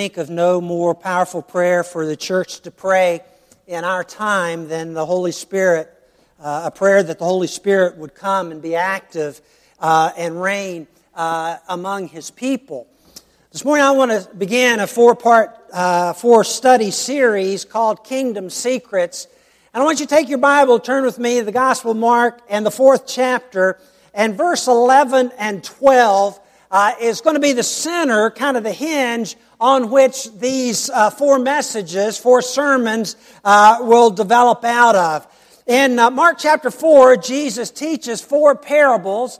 think of no more powerful prayer for the church to pray in our time than the Holy Spirit, uh, a prayer that the Holy Spirit would come and be active uh, and reign uh, among His people. This morning I want to begin a four part, uh, four study series called Kingdom Secrets. And I want you to take your Bible, turn with me to the Gospel of Mark and the fourth chapter, and verse 11 and 12 uh, is going to be the center, kind of the hinge on which these uh, four messages, four sermons uh, will develop out of. In uh, Mark chapter 4, Jesus teaches four parables.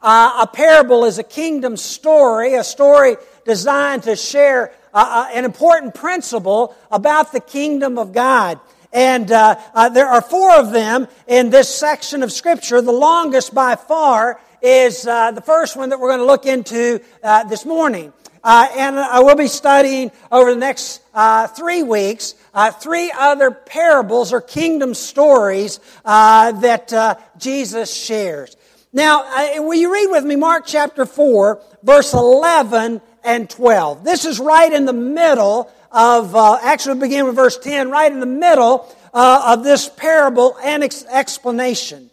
Uh, a parable is a kingdom story, a story designed to share uh, an important principle about the kingdom of God. And uh, uh, there are four of them in this section of Scripture. The longest by far is uh, the first one that we're going to look into this morning. Uh, and I will be studying over the next uh, three weeks uh, three other parables or kingdom stories uh, that uh, Jesus shares. Now, uh, will you read with me Mark chapter 4, verse 11 and 12? This is right in the middle of, actually, begin with verse 10, right in the middle of this parable and ex- explanation.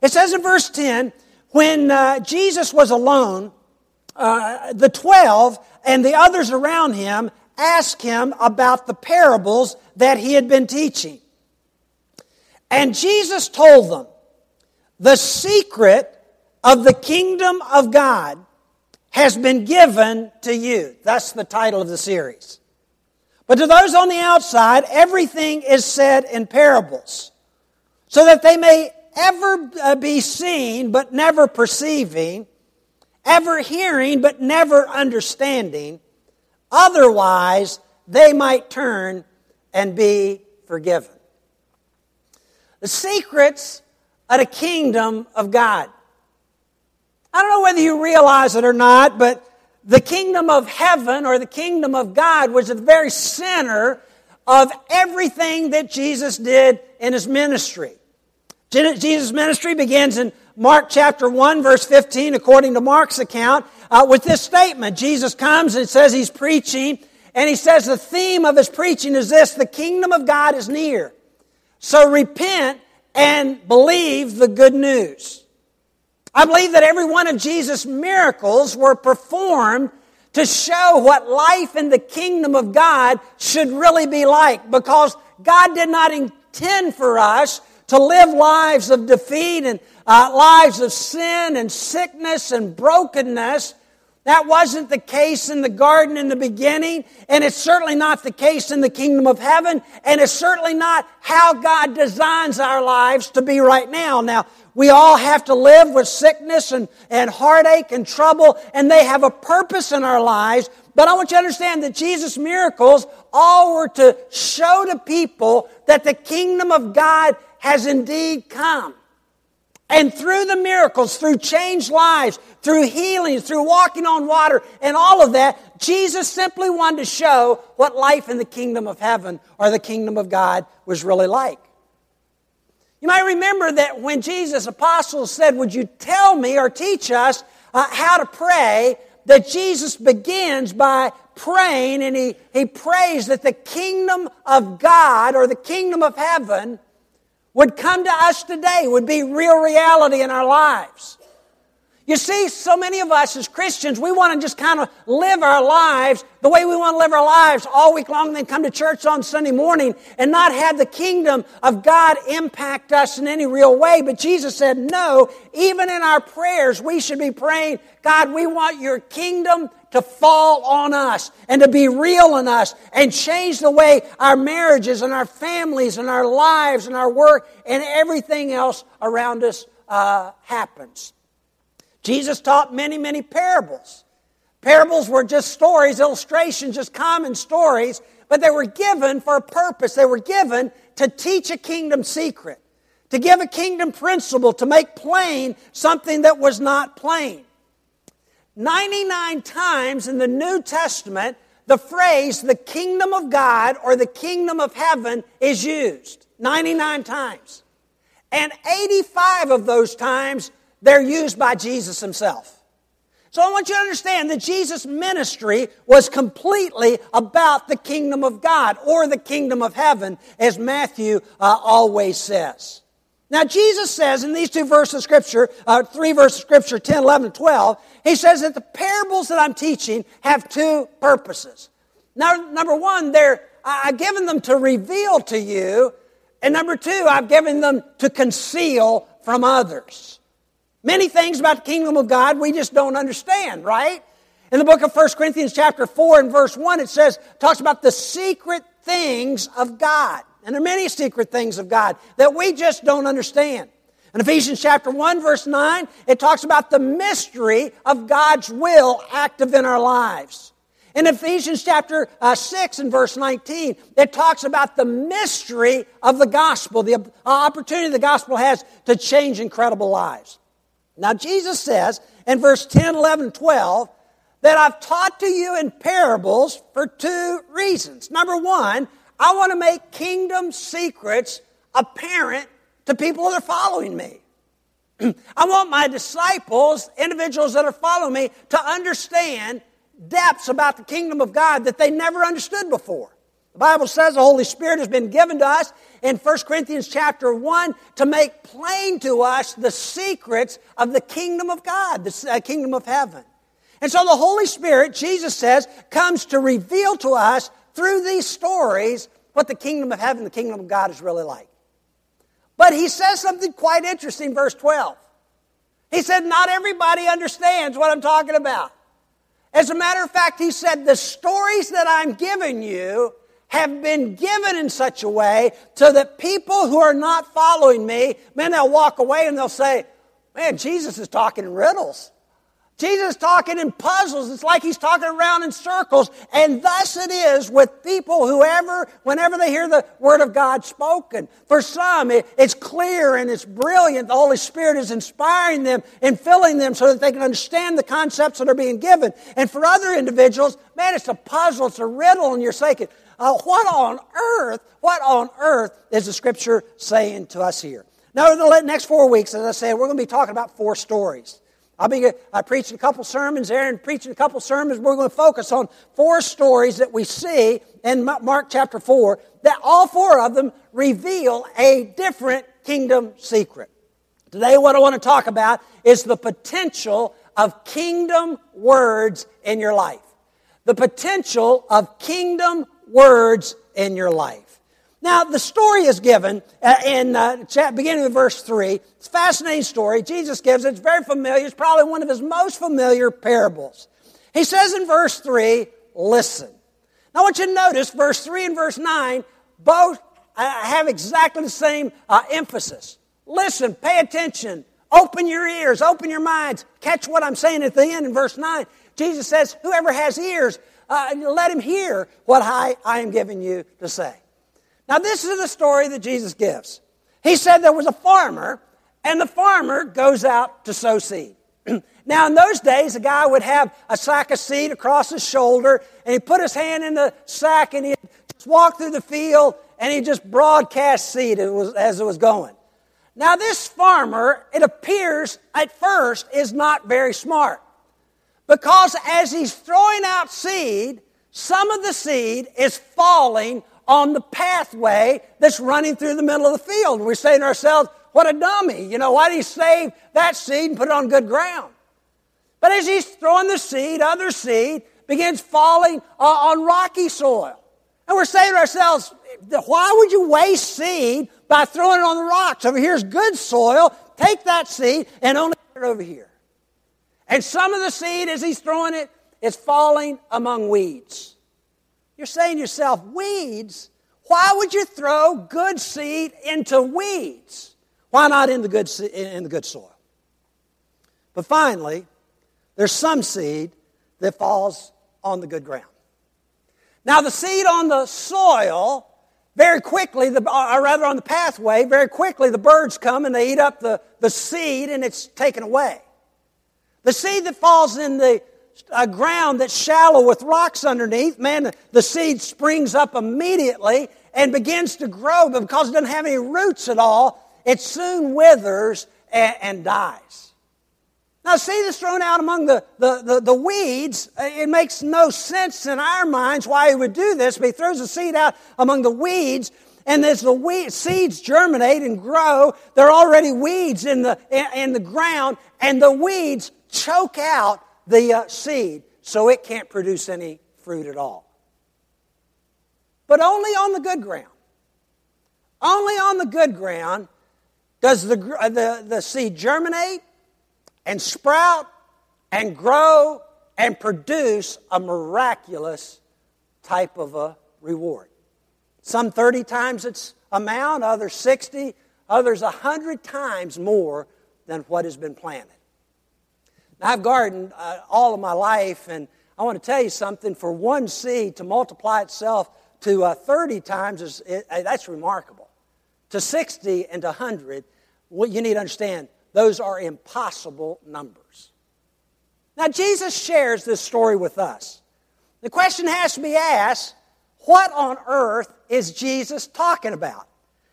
It says in verse 10, when Jesus was alone, uh, the 12 and the others around him asked him about the parables that he had been teaching. And Jesus told them, the secret of the kingdom of God has been given to you. That's the title of the series. But to those on the outside, everything is said in parables, so that they may ever uh, be seen but never perceiving, ever hearing but never understanding. Otherwise, they might turn and be forgiven. The secrets of the kingdom of God. I don't know whether you realize it or not, but the kingdom of heaven or the kingdom of God was at the very center of everything that Jesus did in his ministry. Jesus' ministry begins in Mark chapter 1, verse 15, according to Mark's account, uh, with this statement. Jesus comes and says he's preaching, and he says the theme of his preaching is this the kingdom of God is near. So repent and believe the good news. I believe that every one of Jesus' miracles were performed to show what life in the kingdom of God should really be like because God did not intend for us to live lives of defeat and uh, lives of sin and sickness and brokenness. That wasn't the case in the garden in the beginning, and it's certainly not the case in the kingdom of heaven, and it's certainly not how God designs our lives to be right now. Now, we all have to live with sickness and, and heartache and trouble, and they have a purpose in our lives. But I want you to understand that Jesus' miracles all were to show to people that the kingdom of God has indeed come. And through the miracles, through changed lives, through healings, through walking on water, and all of that, Jesus simply wanted to show what life in the kingdom of heaven or the kingdom of God was really like. You might remember that when Jesus' apostles said, Would you tell me or teach us uh, how to pray? That Jesus begins by praying and he, he prays that the kingdom of God or the kingdom of heaven would come to us today, would be real reality in our lives. You see, so many of us as Christians, we want to just kind of live our lives the way we want to live our lives all week long, and then come to church on Sunday morning and not have the kingdom of God impact us in any real way. But Jesus said, no, even in our prayers, we should be praying, God, we want your kingdom to fall on us and to be real in us and change the way our marriages and our families and our lives and our work and everything else around us uh, happens. Jesus taught many, many parables. Parables were just stories, illustrations, just common stories, but they were given for a purpose. They were given to teach a kingdom secret, to give a kingdom principle, to make plain something that was not plain. 99 times in the New Testament, the phrase the kingdom of God or the kingdom of heaven is used. 99 times. And 85 of those times, they're used by Jesus himself. So I want you to understand that Jesus' ministry was completely about the kingdom of God or the kingdom of heaven, as Matthew uh, always says. Now, Jesus says in these two verses of Scripture, uh, three verses of Scripture, 10, 11, and 12, he says that the parables that I'm teaching have two purposes. Now, number one, they're, I've given them to reveal to you, and number two, I've given them to conceal from others. Many things about the kingdom of God we just don't understand, right? In the book of 1 Corinthians chapter 4 and verse 1, it says, talks about the secret things of God. And there are many secret things of God that we just don't understand. In Ephesians chapter 1 verse 9, it talks about the mystery of God's will active in our lives. In Ephesians chapter uh, 6 and verse 19, it talks about the mystery of the gospel, the opportunity the gospel has to change incredible lives. Now, Jesus says in verse 10, 11, 12 that I've taught to you in parables for two reasons. Number one, I want to make kingdom secrets apparent to people that are following me. I want my disciples, individuals that are following me, to understand depths about the kingdom of God that they never understood before. The Bible says the Holy Spirit has been given to us in 1 Corinthians chapter 1 to make plain to us the secrets of the kingdom of God, the uh, kingdom of heaven. And so the Holy Spirit, Jesus says, comes to reveal to us through these stories what the kingdom of heaven, the kingdom of God is really like. But he says something quite interesting, verse 12. He said, Not everybody understands what I'm talking about. As a matter of fact, he said, The stories that I'm giving you have been given in such a way so that people who are not following me, man, they'll walk away and they'll say, man, Jesus is talking in riddles. Jesus talking in puzzles. It's like he's talking around in circles. And thus it is with people whoever, whenever they hear the word of God spoken. For some, it's clear and it's brilliant. The Holy Spirit is inspiring them and filling them so that they can understand the concepts that are being given. And for other individuals, man, it's a puzzle, it's a riddle, and you're saying, uh, what on earth, what on earth is the scripture saying to us here? Now, the next four weeks, as I said, we're going to be talking about four stories. I'll I uh, preaching a couple sermons there and preaching a couple sermons. We're going to focus on four stories that we see in Mark chapter 4, that all four of them reveal a different kingdom secret. Today, what I want to talk about is the potential of kingdom words in your life. The potential of kingdom words in your life. Now, the story is given uh, in uh, beginning with verse 3. It's a fascinating story. Jesus gives it. It's very familiar. It's probably one of his most familiar parables. He says in verse 3, listen. Now, I want you to notice verse 3 and verse 9 both uh, have exactly the same emphasis. Listen, pay attention, open your ears, open your minds, catch what I'm saying at the end in verse 9. Jesus says, Whoever has ears, uh, let him hear what I, I am giving you to say. Now, this is the story that Jesus gives. He said there was a farmer, and the farmer goes out to sow seed. now, in those days, a guy would have a sack of seed across his shoulder, and he'd put his hand in the sack, and he'd just walk through the field, and he'd just broadcast seed as it was going. Now, this farmer, it appears at first, is not very smart. Because as he's throwing out seed, some of the seed is falling on the pathway that's running through the middle of the field. We're saying to ourselves, what a dummy. You know, why did he save that seed and put it on good ground? But as he's throwing the seed, other seed begins falling uh, on rocky soil. And we're saying to ourselves, why would you waste seed by throwing it on the rocks? Over here's good soil. Take that seed and only put it over here. And some of the seed, as he's throwing it, is falling among weeds. You're saying to yourself, weeds? Why would you throw good seed into weeds? Why not in the good, in the good soil? But finally, there's some seed that falls on the good ground. Now, the seed on the soil, very quickly, the, or rather on the pathway, very quickly the birds come and they eat up the, the seed and it's taken away. The seed that falls in the uh, ground that's shallow with rocks underneath, man, the seed springs up immediately and begins to grow, but because it doesn't have any roots at all, it soon withers and, and dies. Now, seed is thrown out among the, the, the, the, weeds. It makes no sense in our minds why he would do this, but he throws the seed out among the weeds. And as the weed, seeds germinate and grow, there are already weeds in the, in the ground, and the weeds choke out the uh, seed so it can't produce any fruit at all. But only on the good ground. Only on the good ground does the, uh, the, the seed germinate and sprout and grow and produce a miraculous type of a reward. Some 30 times its amount, others 60, others 100 times more than what has been planted. I've gardened uh, all of my life, and I want to tell you something. For one seed to multiply itself to uh, 30 times, is, it, uh, that's remarkable. To 60 and to 100, what you need to understand, those are impossible numbers. Now, Jesus shares this story with us. The question has to be asked what on earth is Jesus talking about?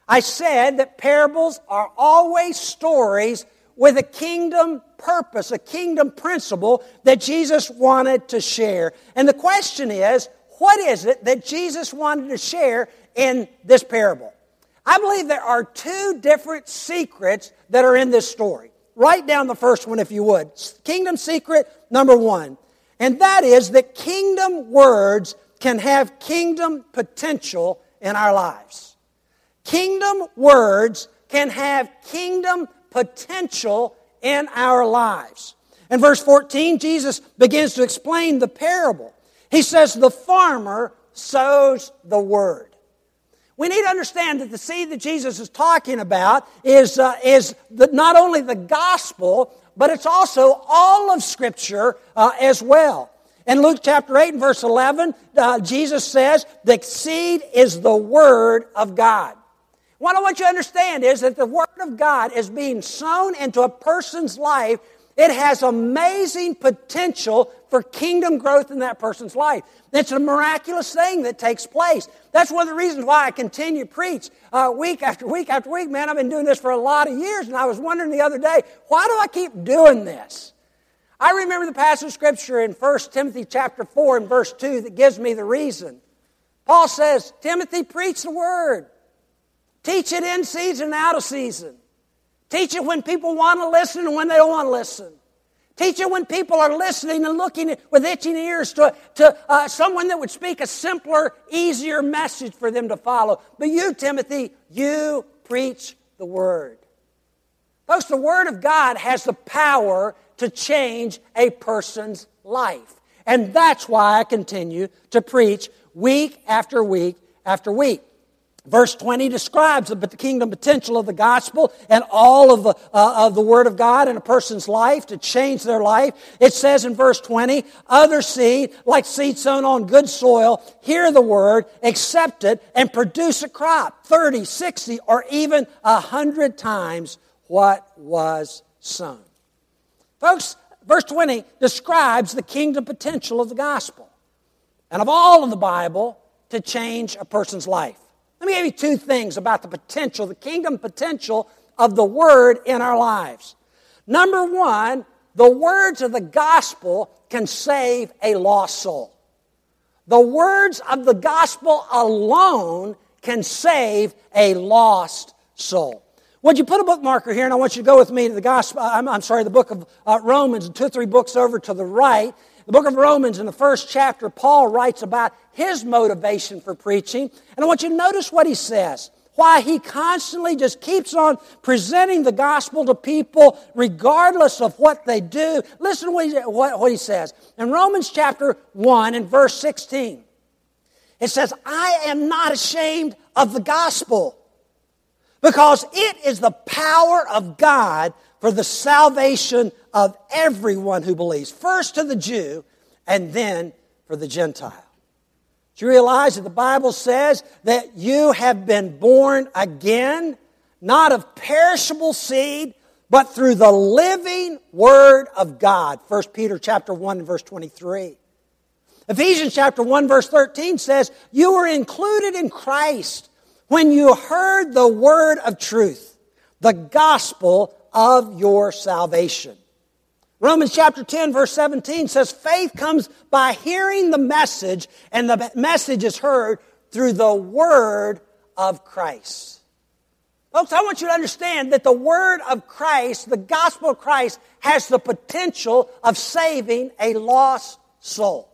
I said that parables are always stories with a kingdom purpose, a kingdom principle that Jesus wanted to share. And the question is, what is it that Jesus wanted to share in this parable? I believe there are two different secrets that are in this story. Write down the first one if you would. Kingdom secret number one. And that is that kingdom words can have kingdom potential in our lives. Kingdom words can have kingdom potential in our lives. In verse 14, Jesus begins to explain the parable. He says, The farmer sows the word. We need to understand that the seed that Jesus is talking about is, uh, is the, not only the gospel, but it's also all of Scripture uh, as well. In Luke chapter 8 and verse 11, uh, Jesus says, The seed is the Word of God. What I want you to understand is that the Word of God is being sown into a person's life it has amazing potential for kingdom growth in that person's life. It's a miraculous thing that takes place. That's one of the reasons why I continue to preach uh, week after week after week. Man, I've been doing this for a lot of years, and I was wondering the other day, why do I keep doing this? I remember the passage of scripture in 1 Timothy chapter 4 and verse 2 that gives me the reason. Paul says, Timothy, preach the word. Teach it in season and out of season. Teach it when people want to listen and when they don't want to listen. Teach it when people are listening and looking with itching ears to, to uh, someone that would speak a simpler, easier message for them to follow. But you, Timothy, you preach the Word. Folks, the Word of God has the power to change a person's life. And that's why I continue to preach week after week after week. Verse 20 describes the kingdom potential of the gospel and all of the, uh, of the Word of God in a person's life to change their life. It says in verse 20, other seed, like seed sown on good soil, hear the Word, accept it, and produce a crop 30, 60, or even 100 times what was sown. Folks, verse 20 describes the kingdom potential of the gospel and of all of the Bible to change a person's life. Let me give you two things about the potential, the kingdom potential of the Word in our lives. Number one, the words of the gospel can save a lost soul. The words of the gospel alone can save a lost soul. Would you put a bookmarker here, and I want you to go with me to the gospel, I'm, I'm sorry, the book of uh, Romans, two or three books over to the right. The book of Romans, in the first chapter, Paul writes about his motivation for preaching. And I want you to notice what he says. Why he constantly just keeps on presenting the gospel to people regardless of what they do. Listen to what he, what, he says. In Romans chapter 1 and verse 16, it says, I am not ashamed of the gospel because it is the power of God for the salvation of everyone who believes, first to the Jew and then for the Gentile. Do you realize that the Bible says that you have been born again, not of perishable seed, but through the living Word of God? 1 Peter chapter 1 verse 23. Ephesians chapter 1 verse 13 says, You were included in Christ when you heard the word of truth, the gospel of your salvation. Romans chapter 10, verse 17 says, Faith comes by hearing the message, and the message is heard through the word of Christ. Folks, I want you to understand that the word of Christ, the gospel of Christ, has the potential of saving a lost soul.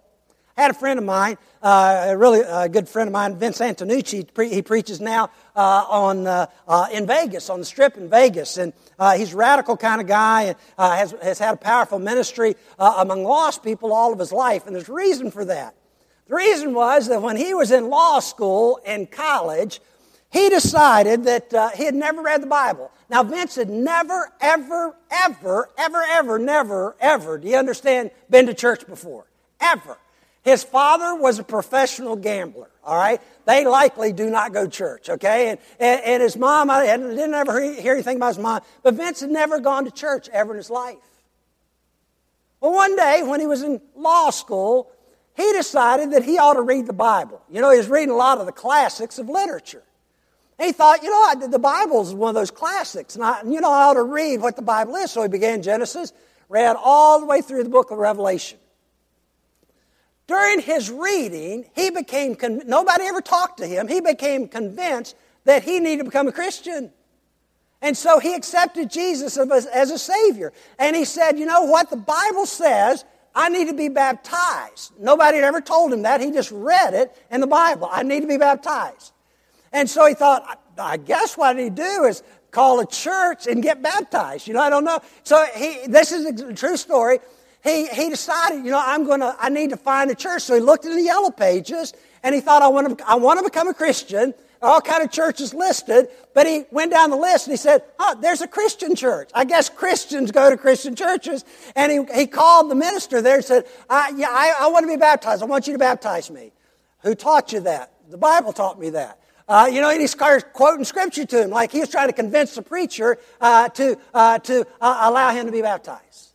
I had a friend of mine, uh, a really uh, good friend of mine, Vince Antonucci. He preaches now uh, on uh, uh, in Vegas, on the Strip in Vegas, and uh, he's a radical kind of guy and has has had a powerful ministry among lost people all of his life. And there's a reason for that. The reason was that when he was in law school and college, he decided that he had never read the Bible. Now, Vince had never, ever, ever, ever, ever, never, ever, do you understand, been to church before. Ever. His father was a professional gambler, all right? They likely do not go church, okay? And, and, and his mom, I didn't ever hear anything about his mom, but Vince had never gone to church ever in his life. Well, one day when he was in law school, he decided that he ought to read the Bible. You know, he was reading a lot of the classics of literature. He thought, you know, the Bible is one of those classics, and I, you know, I ought to read what the Bible is. So he began Genesis, read all the way through the book of Revelation. During his reading, he became, con- nobody ever talked to him, he became convinced that he needed to become a Christian. And so he accepted Jesus as a Savior. And he said, You know what? The Bible says I need to be baptized. Nobody had ever told him that. He just read it in the Bible. I need to be baptized. And so he thought, I guess what to do is call a church and get baptized. You know, I don't know. So he, this is a true story he, he decided, you know, I'm going to, I need to find a church. So he looked in the yellow pages and he thought, I want to, I want to become a Christian. All kind of churches listed, but he went down the list and he said, oh, there's a Christian church. I guess Christians go to Christian churches. And he, he called the minister there and said, I, yeah, I, I want to be baptized. I want you to baptize me. Who taught you that? The Bible taught me that. Uh, you know, and he started quoting scripture to him, like he was trying to convince the preacher uh, to, uh, to uh, allow him to be baptized.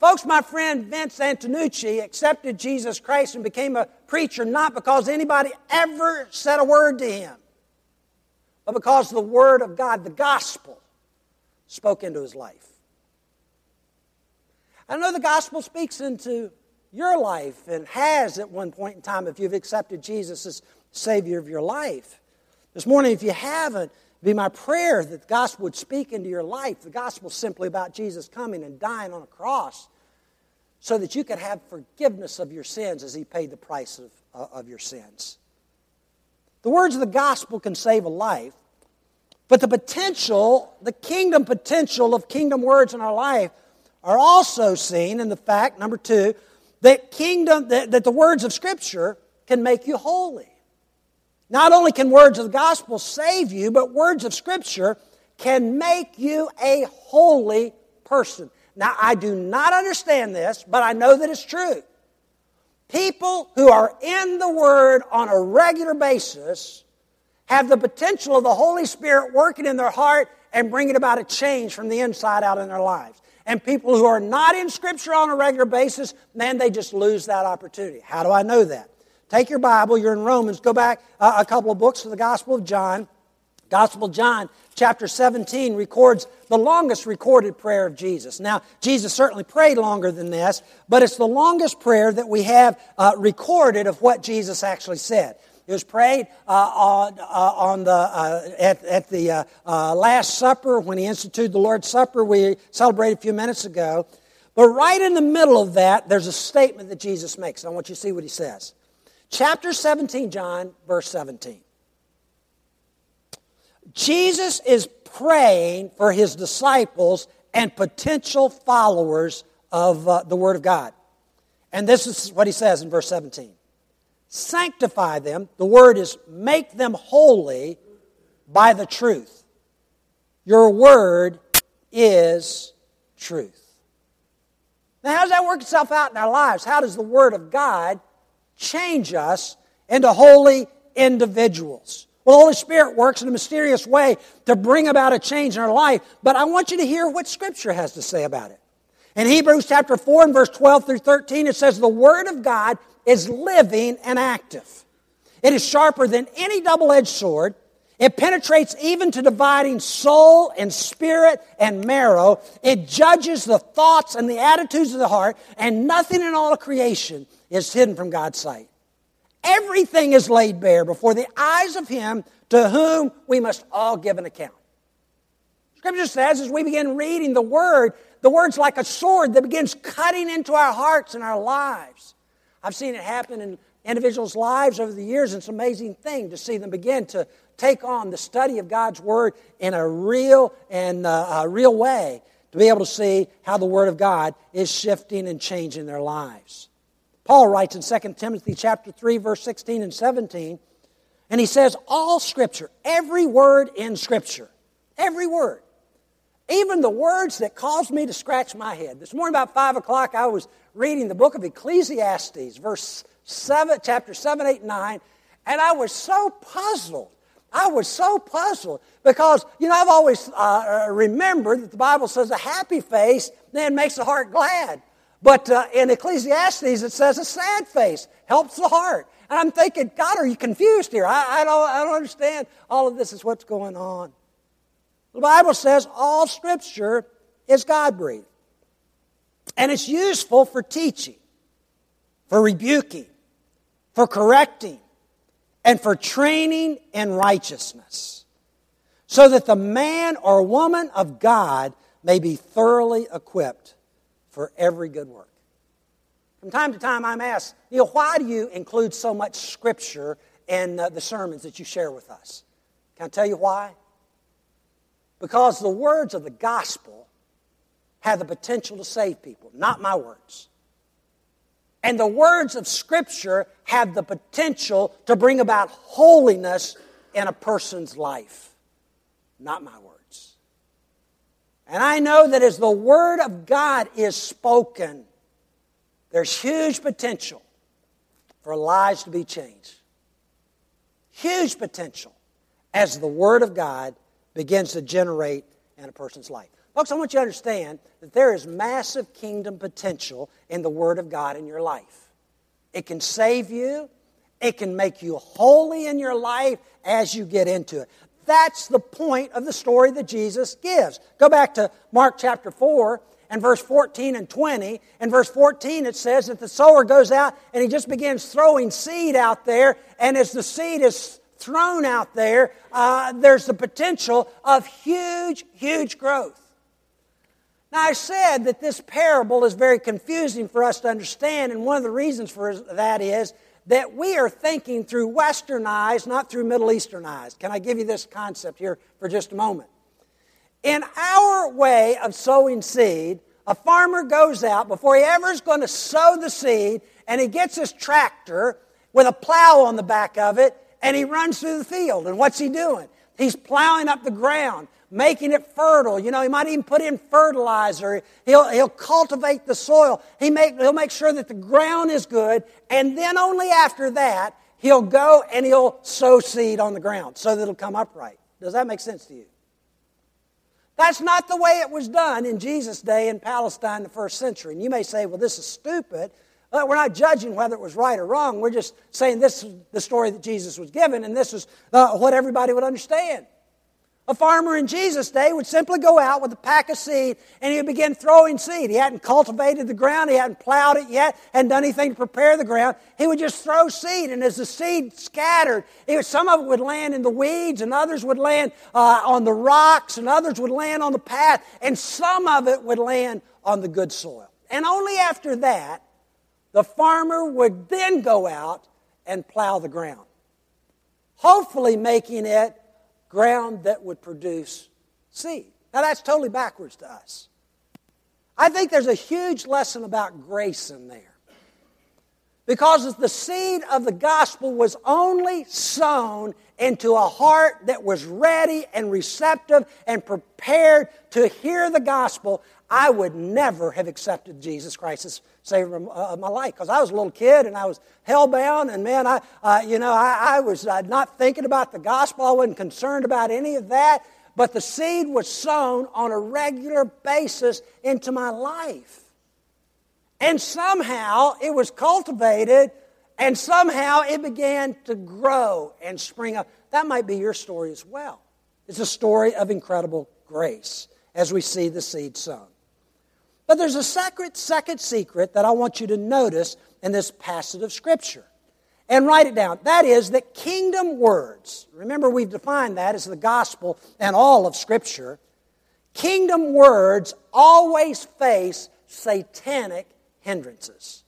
Folks, my friend Vince Antonucci accepted Jesus Christ and became a preacher not because anybody ever said a word to him, but because the Word of God, the gospel, spoke into his life. I know the gospel speaks into your life and has at one point in time if you've accepted Jesus as Savior of your life. This morning, if you haven't, be my prayer that the gospel would speak into your life. The gospel simply about Jesus coming and dying on a cross so that you could have forgiveness of your sins as he paid the price of, uh, of your sins. The words of the gospel can save a life, but the potential, the kingdom potential of kingdom words in our life are also seen in the fact, number two, that kingdom, that, that the words of Scripture can make you holy. Not only can words of the gospel save you, but words of Scripture can make you a holy person. Now, I do not understand this, but I know that it's true. People who are in the Word on a regular basis have the potential of the Holy Spirit working in their heart and bringing about a change from the inside out in their lives. And people who are not in Scripture on a regular basis, man, they just lose that opportunity. How do I know that? Take your Bible, you're in Romans, go back uh, a couple of books to the Gospel of John. Gospel John, chapter 17, records the longest recorded prayer of Jesus. Now, Jesus certainly prayed longer than this, but it's the longest prayer that we have uh, recorded of what Jesus actually said. It was prayed uh, on, uh, on the, uh, at, at the uh, uh, Last Supper when he instituted the Lord's Supper we celebrated a few minutes ago. But right in the middle of that, there's a statement that Jesus makes. I want you to see what he says. Chapter 17, John, verse 17. Jesus is praying for his disciples and potential followers of uh, the Word of God. And this is what he says in verse 17 Sanctify them, the word is make them holy by the truth. Your word is truth. Now, how does that work itself out in our lives? How does the Word of God change us into holy individuals? Well, the Holy Spirit works in a mysterious way to bring about a change in our life, but I want you to hear what Scripture has to say about it. In Hebrews chapter 4 and verse 12 through 13, it says, The Word of God is living and active. It is sharper than any double edged sword. It penetrates even to dividing soul and spirit and marrow. It judges the thoughts and the attitudes of the heart, and nothing in all creation is hidden from God's sight. Everything is laid bare before the eyes of Him to whom we must all give an account. Scripture says as we begin reading the Word, the Word's like a sword that begins cutting into our hearts and our lives. I've seen it happen in individuals' lives over the years. It's an amazing thing to see them begin to take on the study of God's Word in a real and a real way to be able to see how the Word of God is shifting and changing their lives. Paul writes in 2 Timothy chapter 3 verse 16 and 17 and he says all scripture every word in scripture every word even the words that caused me to scratch my head this morning about 5 o'clock i was reading the book of ecclesiastes verse 7 chapter 7 8 9 and i was so puzzled I was so puzzled because, you know, I've always uh, remembered that the Bible says a happy face then makes the heart glad. But uh, in Ecclesiastes, it says a sad face helps the heart. And I'm thinking, God, are you confused here? I, I, don't, I don't understand. All of this is what's going on. The Bible says all Scripture is God breathed. And it's useful for teaching, for rebuking, for correcting, and for training in righteousness, so that the man or woman of God may be thoroughly equipped for every good work. From time to time, I'm asked, Neil, why do you include so much scripture in uh, the sermons that you share with us? Can I tell you why? Because the words of the gospel have the potential to save people, not my words. And the words of Scripture have the potential to bring about holiness in a person's life, not my words. And I know that as the Word of God is spoken, there's huge potential for lives to be changed. Huge potential as the Word of God begins to generate in a person's life. Folks, I want you to understand that there is massive kingdom potential in the Word of God in your life. It can save you, it can make you holy in your life as you get into it. That's the point of the story that Jesus gives. Go back to Mark chapter 4 and verse 14 and 20. In verse 14, it says that the sower goes out and he just begins throwing seed out there. And as the seed is thrown out there, uh, there's the potential of huge, huge growth. Now, I said that this parable is very confusing for us to understand, and one of the reasons for that is that we are thinking through Western eyes, not through Middle Eastern eyes. Can I give you this concept here for just a moment? In our way of sowing seed, a farmer goes out before he ever is going to sow the seed, and he gets his tractor with a plow on the back of it, and he runs through the field. And what's he doing? He's plowing up the ground making it fertile. You know, he might even put in fertilizer. He'll, he'll cultivate the soil. He make, he'll make sure that the ground is good. And then only after that, he'll go and he'll sow seed on the ground so that it'll come upright. Does that make sense to you? That's not the way it was done in Jesus' day in Palestine, the first century. And you may say, well, this is stupid. We're not judging whether it was right or wrong. We're just saying this is the story that Jesus was given, and this is uh, what everybody would understand. A farmer in Jesus' day would simply go out with a pack of seed and he would begin throwing seed. He hadn't cultivated the ground, he hadn't plowed it yet, hadn't done anything to prepare the ground. He would just throw seed, and as the seed scattered, was, some of it would land in the weeds, and others would land uh, on the rocks, and others would land on the path, and some of it would land on the good soil. And only after that, the farmer would then go out and plow the ground, hopefully making it ground that would produce seed. Now, that's totally backwards to us. I think there's a huge lesson about grace in there. Because the seed of the gospel was only sown into a heart that was ready and receptive and prepared to hear the gospel, I would never have accepted Jesus Christ as Savior of my life. Because I was a little kid and I was hellbound, and man, I, uh, you know, I, I was uh, not thinking about the gospel. I wasn't concerned about any of that. But the seed was sown on a regular basis into my life. And somehow it was cultivated And somehow it began to grow and spring up. That might be your story as well. It's a story of incredible grace as we see the seed sown. But there's a secret, second secret that I want you to notice in this passage of Scripture. And write it down. That is that kingdom words, remember we've defined that as the gospel and all of Scripture. Kingdom words always face satanic hindrances.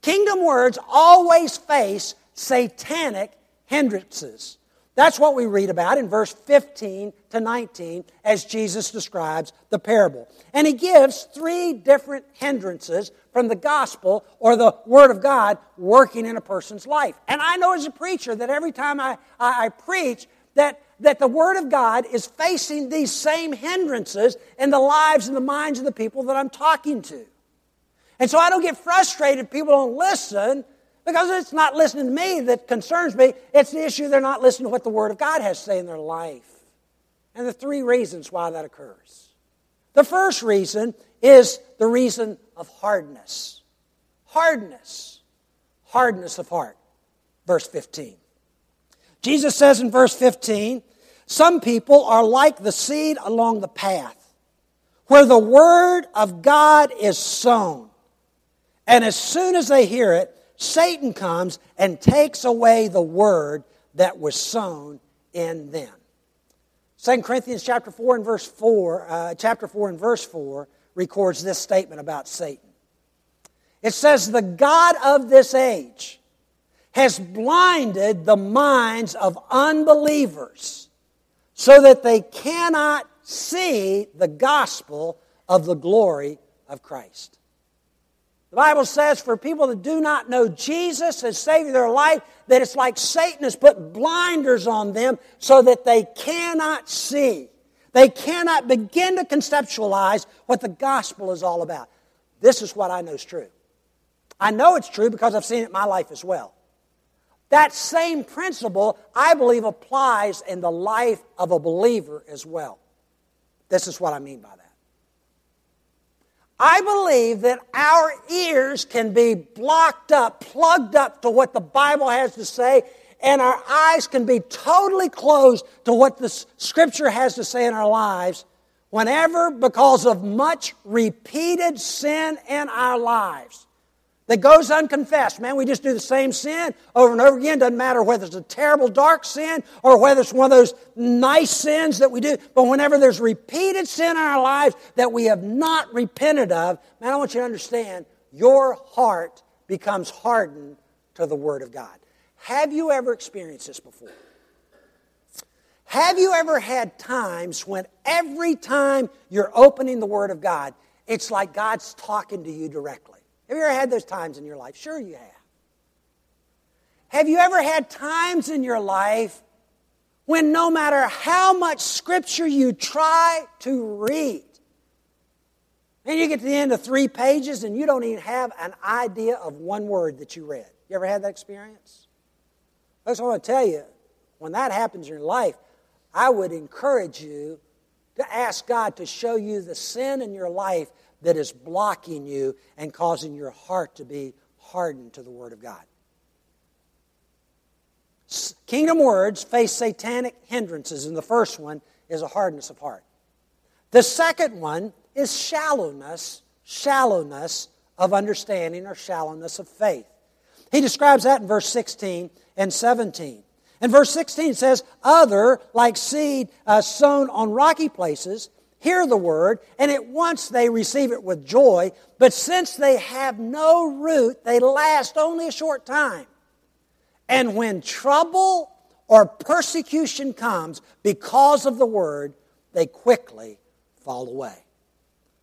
Kingdom words always face satanic hindrances. That's what we read about in verse 15 to 19 as Jesus describes the parable. And he gives three different hindrances from the gospel or the Word of God working in a person's life. And I know as a preacher that every time I, I, I preach, that, that the Word of God is facing these same hindrances in the lives and the minds of the people that I'm talking to. And so I don't get frustrated people don't listen because it's not listening to me that concerns me. It's the issue they're not listening to what the Word of God has to say in their life. And the three reasons why that occurs. The first reason is the reason of hardness. Hardness. Hardness of heart. Verse 15. Jesus says in verse 15, Some people are like the seed along the path, where the Word of God is sown. And as soon as they hear it, Satan comes and takes away the word that was sown in them. 2 Corinthians chapter 4 and verse 4, uh, chapter 4 and verse 4 records this statement about Satan. It says, The God of this age has blinded the minds of unbelievers so that they cannot see the gospel of the glory of Christ. The Bible says for people that do not know Jesus as Savior of their life, that it's like Satan has put blinders on them so that they cannot see. They cannot begin to conceptualize what the gospel is all about. This is what I know is true. I know it's true because I've seen it in my life as well. That same principle, I believe, applies in the life of a believer as well. This is what I mean by that. I believe that our ears can be blocked up, plugged up to what the Bible has to say, and our eyes can be totally closed to what the Scripture has to say in our lives whenever, because of much repeated sin in our lives, that goes unconfessed. Man, we just do the same sin over and over again. Doesn't matter whether it's a terrible dark sin or whether it's one of those nice sins that we do. But whenever there's repeated sin in our lives that we have not repented of, man, I want you to understand your heart becomes hardened to the Word of God. Have you ever experienced this before? Have you ever had times when every time you're opening the Word of God, it's like God's talking to you directly? Have you ever had those times in your life? Sure, you have. Have you ever had times in your life when no matter how much scripture you try to read, and you get to the end of three pages and you don't even have an idea of one word that you read? You ever had that experience? I just want to tell you, when that happens in your life, I would encourage you to ask God to show you the sin in your life that is blocking you and causing your heart to be hardened to the Word of God. Kingdom words face satanic hindrances, and the first one is a hardness of heart. The second one is shallowness, shallowness of understanding or shallowness of faith. He describes that in verse 16 and 17. And verse 16 says, Other, like seed uh, sown on rocky places, hear the word, and at once they receive it with joy. But since they have no root, they last only a short time. And when trouble or persecution comes because of the word, they quickly fall away.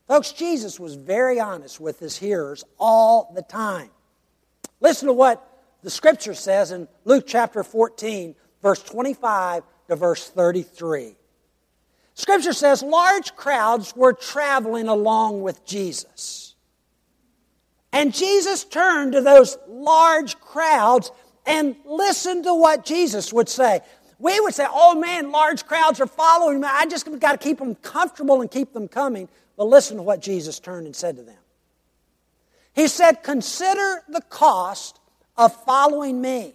Folks, Jesus was very honest with his hearers all the time. Listen to what the scripture says in Luke chapter 14, verse 25 to verse 33. Scripture says large crowds were traveling along with Jesus. And Jesus turned to those large crowds and listened to what Jesus would say. We would say, oh man, large crowds are following me. I just got to keep them comfortable and keep them coming. But listen to what Jesus turned and said to them. He said, Consider the cost of following me.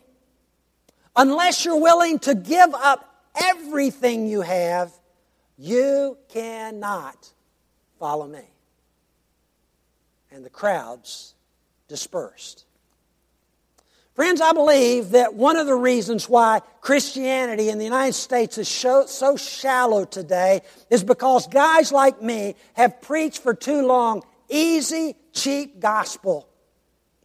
Unless you're willing to give up everything you have, you cannot follow me. And the crowds dispersed. Friends, I believe that one of the reasons why Christianity in the United States is so shallow today is because guys like me have preached for too long easy, cheap gospel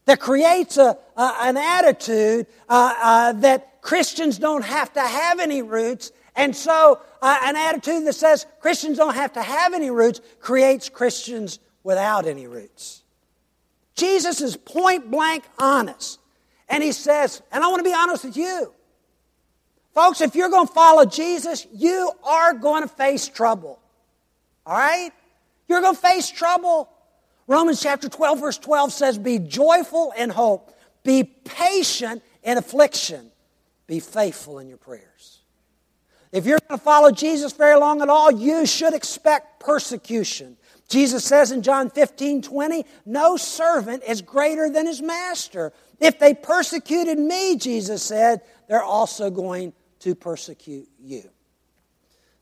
that creates a, an attitude uh, uh, that Christians don't have to have any roots. And so, uh, an attitude that says Christians don't have to have any roots creates Christians without any roots. Jesus is point blank honest. And he says, and I want to be honest with you. Folks, if you're going to follow Jesus, you are going to face trouble. All right? You're going to face trouble. Romans chapter 12, verse 12 says, Be joyful in hope, be patient in affliction, be faithful in your prayers. If you're going to follow Jesus very long at all, you should expect persecution. Jesus says in John 15, 20, No servant is greater than his master. If they persecuted me, Jesus said, they're also going to persecute you.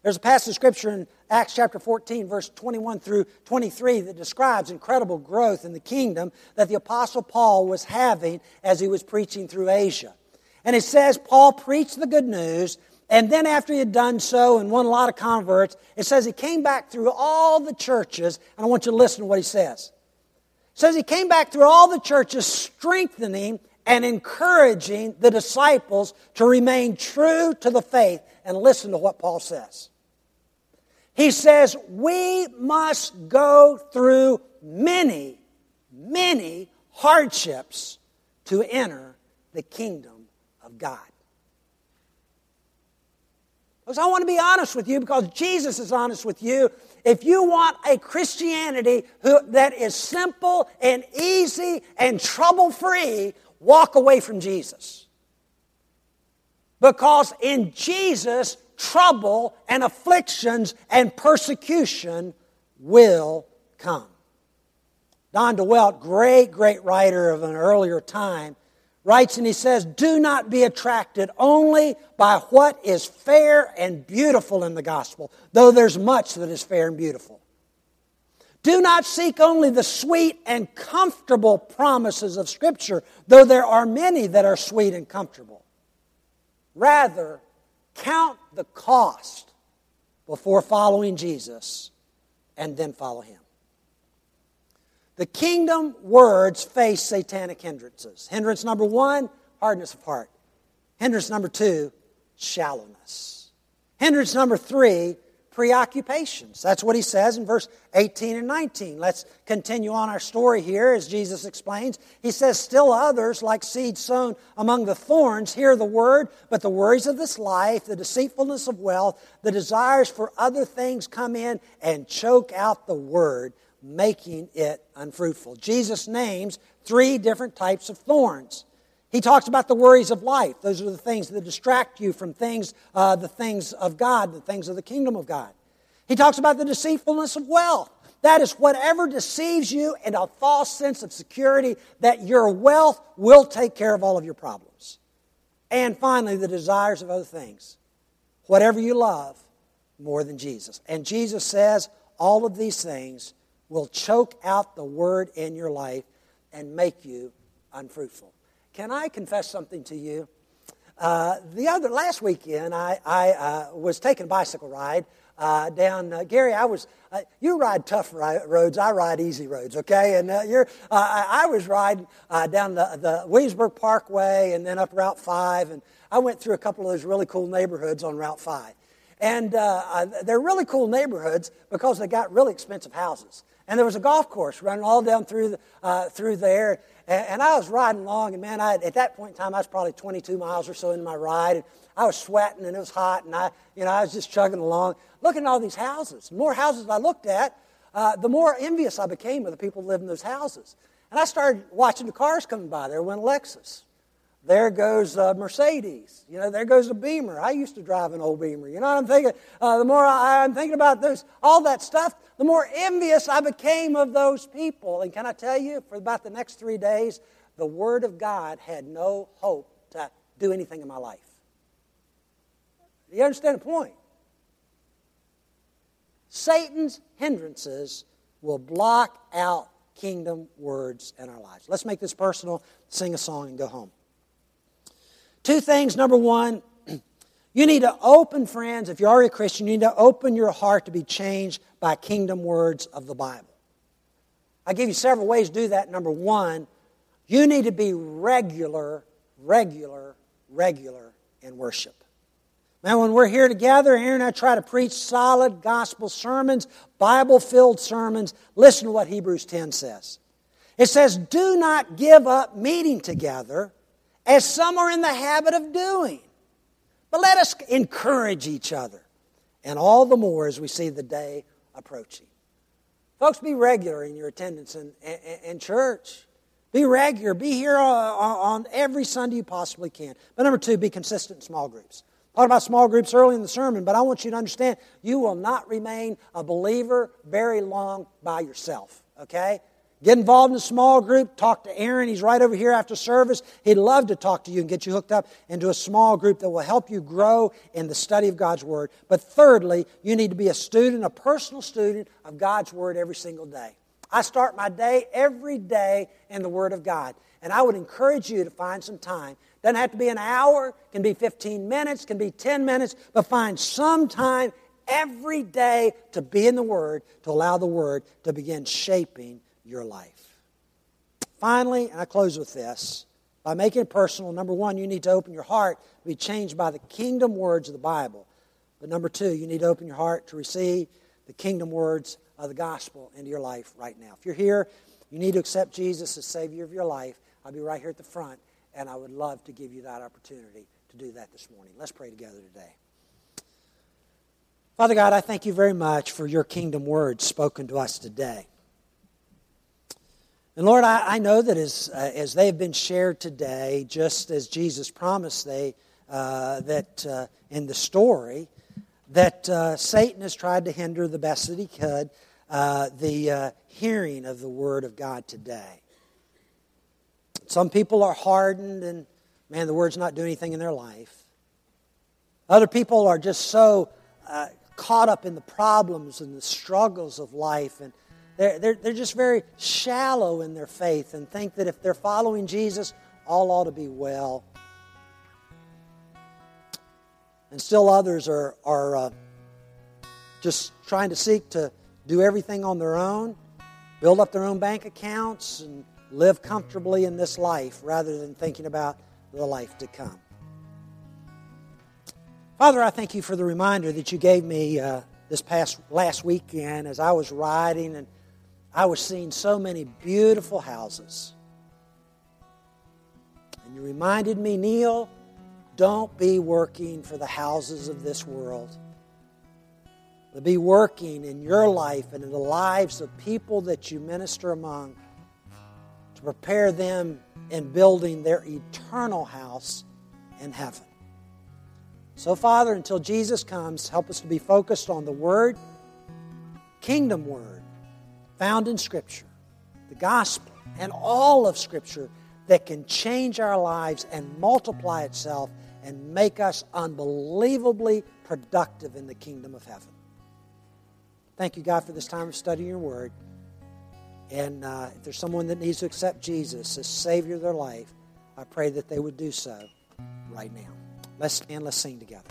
There's a passage of scripture in Acts chapter 14, verse 21 through 23, that describes incredible growth in the kingdom that the Apostle Paul was having as he was preaching through Asia. And it says Paul preached the good news, and then after he had done so and won a lot of converts, it says he came back through all the churches, and I want you to listen to what he says. It says he came back through all the churches, strengthening and encouraging the disciples to remain true to the faith. And listen to what Paul says. He says, We must go through many, many hardships to enter the kingdom of God. Because I want to be honest with you because Jesus is honest with you. If you want a Christianity who, that is simple and easy and trouble free, walk away from Jesus. Because in Jesus, trouble and afflictions and persecution will come. Don DeWalt, great, great writer of an earlier time, writes and he says, Do not be attracted only by what is fair and beautiful in the gospel, though there's much that is fair and beautiful. Do not seek only the sweet and comfortable promises of Scripture, though there are many that are sweet and comfortable. Rather, Count the cost before following Jesus and then follow him. The kingdom words face satanic hindrances. Hindrance number one, hardness of heart. Hindrance number two, shallowness. Hindrance number three, preoccupations. That's what he says in verse 18 and 19. Let's continue on our story here as Jesus explains. He says, Still others, like seed sown among the thorns, hear the word, but the worries of this life, the deceitfulness of wealth, the desires for other things come in and choke out the word, making it unfruitful. Jesus names three different types of thorns. He talks about the worries of life. Those are the things that distract you from things, uh, the things of God, the things of the kingdom of God. He talks about the deceitfulness of wealth. That is whatever deceives you in a false sense of security that your wealth will take care of all of your problems. And finally, the desires of other things. Whatever you love more than Jesus. And Jesus says all of these things will choke out the word in your life and make you unfruitful. Can I confess something to you? Uh, the other last weekend, I, I uh, was taking a bicycle ride uh, down uh, Gary. I was uh, you ride tough ri- roads, I ride easy roads. Okay, and uh, you're I, I, was riding down the, the Williamsburg Parkway and then up Route Five, and I went through a couple of those really cool neighborhoods on Route Five, and they're really cool neighborhoods because they got really expensive houses. And there was a golf course running all down through, the, uh, through there. And, and, I was riding along, and man, I, at that point in time, I was probably 22 miles or so in my ride. And I was sweating, and it was hot, and I, you know, I was just chugging along, looking at all these houses. The more houses I looked at, uh, the more envious I became of the people lived in those houses. And I started watching the cars coming by. There went Lexus. There goes a Mercedes. You know, there goes a Beamer. I used to drive an old Beamer. You know what I'm thinking? Uh, the more I, I'm thinking about those, all that stuff, the more envious I became of those people. And can I tell you, for about the next three days, the Word of God had no hope to do anything in my life. You understand the point? Satan's hindrances will block out kingdom words in our lives. Let's make this personal, sing a song, and go home. Two things. Number one, you need to open, friends, if you're already a Christian, you need to open your heart to be changed by kingdom words of the Bible. I give you several ways to do that. Number one, you need to be regular, regular, regular in worship. Now, when we're here together, Aaron and I try to preach solid gospel sermons, Bible filled sermons. Listen to what Hebrews 10 says. It says, Do not give up meeting together as some are in the habit of doing, but let us encourage each other, and all the more as we see the day approaching. Folks, be regular in your attendance in, in, in church. Be regular. Be here on, on every Sunday you possibly can. But number two, be consistent in small groups. I talked about small groups early in the sermon, but I want you to understand you will not remain a believer very long by yourself, okay? Get involved in a small group. Talk to Aaron. He's right over here after service. He'd love to talk to you and get you hooked up into a small group that will help you grow in the study of God's Word. But thirdly, you need to be a student, a personal student of God's Word every single day. I start my day every day in the Word of God. And I would encourage you to find some time. Doesn't have to be an hour, can be 15 minutes, can be 10 minutes, but find some time every day to be in the Word, to allow the Word to begin shaping your life. Finally, and I close with this by making it personal, number one, you need to open your heart to be changed by the kingdom words of the Bible. But number two, you need to open your heart to receive the kingdom words of the gospel into your life right now. If you're here, you need to accept Jesus as Savior of your life. I'll be right here at the front, and I would love to give you that opportunity to do that this morning. Let's pray together today. Father God, I thank you very much for your kingdom words spoken to us today. And Lord, I, I know that as, uh, as they have been shared today, just as Jesus promised they, uh, that uh, in the story, that uh, Satan has tried to hinder the best that he could uh, the uh, hearing of the Word of God today. Some people are hardened and, man, the Word's not doing anything in their life. Other people are just so caught up in the problems and the struggles of life, and they're, they're, they're just very shallow in their faith and think that if they're following Jesus, all ought to be well. And still others are, are uh, just trying to seek to do everything on their own, build up their own bank accounts, and live comfortably in this life rather than thinking about the life to come. Father, I thank you for the reminder that you gave me uh, this past last weekend as I was riding and I was seeing so many beautiful houses. And you reminded me, Neil, don't be working for the houses of this world but be working in your life and in the lives of people that you minister among to prepare them in building their eternal house in heaven. So, Father, until Jesus comes, help us to be focused on the Word, kingdom Word, found in Scripture, the gospel, and all of Scripture that can change our lives and multiply itself and make us unbelievably productive in the kingdom of heaven. Thank you, God, for this time of studying your word. And uh, if there's someone that needs to accept Jesus as Savior of their life, I pray that they would do so right now. Let's stand, let's sing together.